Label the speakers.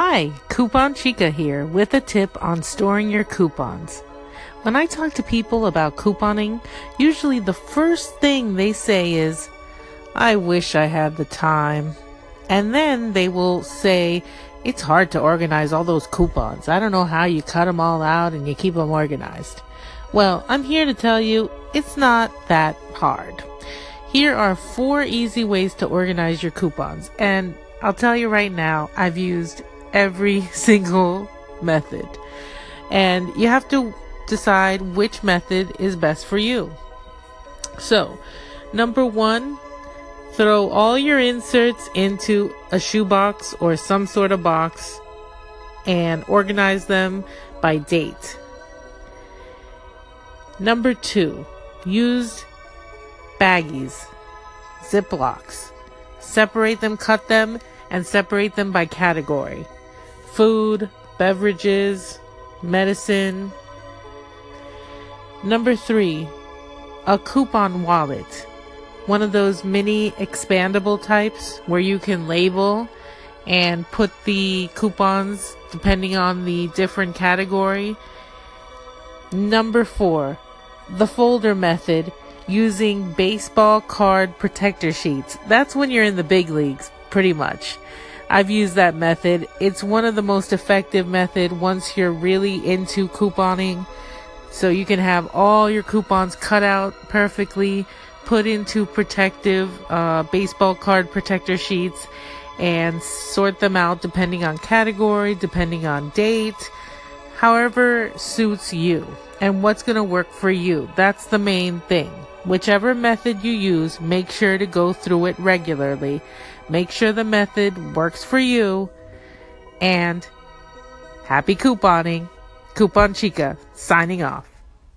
Speaker 1: Hi, Coupon Chica here with a tip on storing your coupons. When I talk to people about couponing, usually the first thing they say is, I wish I had the time. And then they will say, it's hard to organize all those coupons. I don't know how you cut them all out and you keep them organized. Well, I'm here to tell you it's not that hard. Here are four easy ways to organize your coupons. And I'll tell you right now, I've used every single method. And you have to decide which method is best for you. So, number one, throw all your inserts into a shoebox or some sort of box and organize them by date. Number two, use baggies, Ziplocs. Separate them, cut them, and separate them by category food, beverages, medicine. Number three, a coupon wallet. One of those mini expandable types where you can label and put the coupons depending on the different category. Number four, the folder method using baseball card protector sheets. That's when you're in the big leagues, pretty much. I've used that method. It's one of the most effective method once you're really into couponing. So you can have all your coupons cut out perfectly, put into protective uh, baseball card protector sheets, and sort them out depending on category, depending on date, however suits you and what's going to work for you. That's the main thing. Whichever method you use, make sure to go through it regularly. Make sure the method works for you. And happy couponing. Coupon Chica signing off.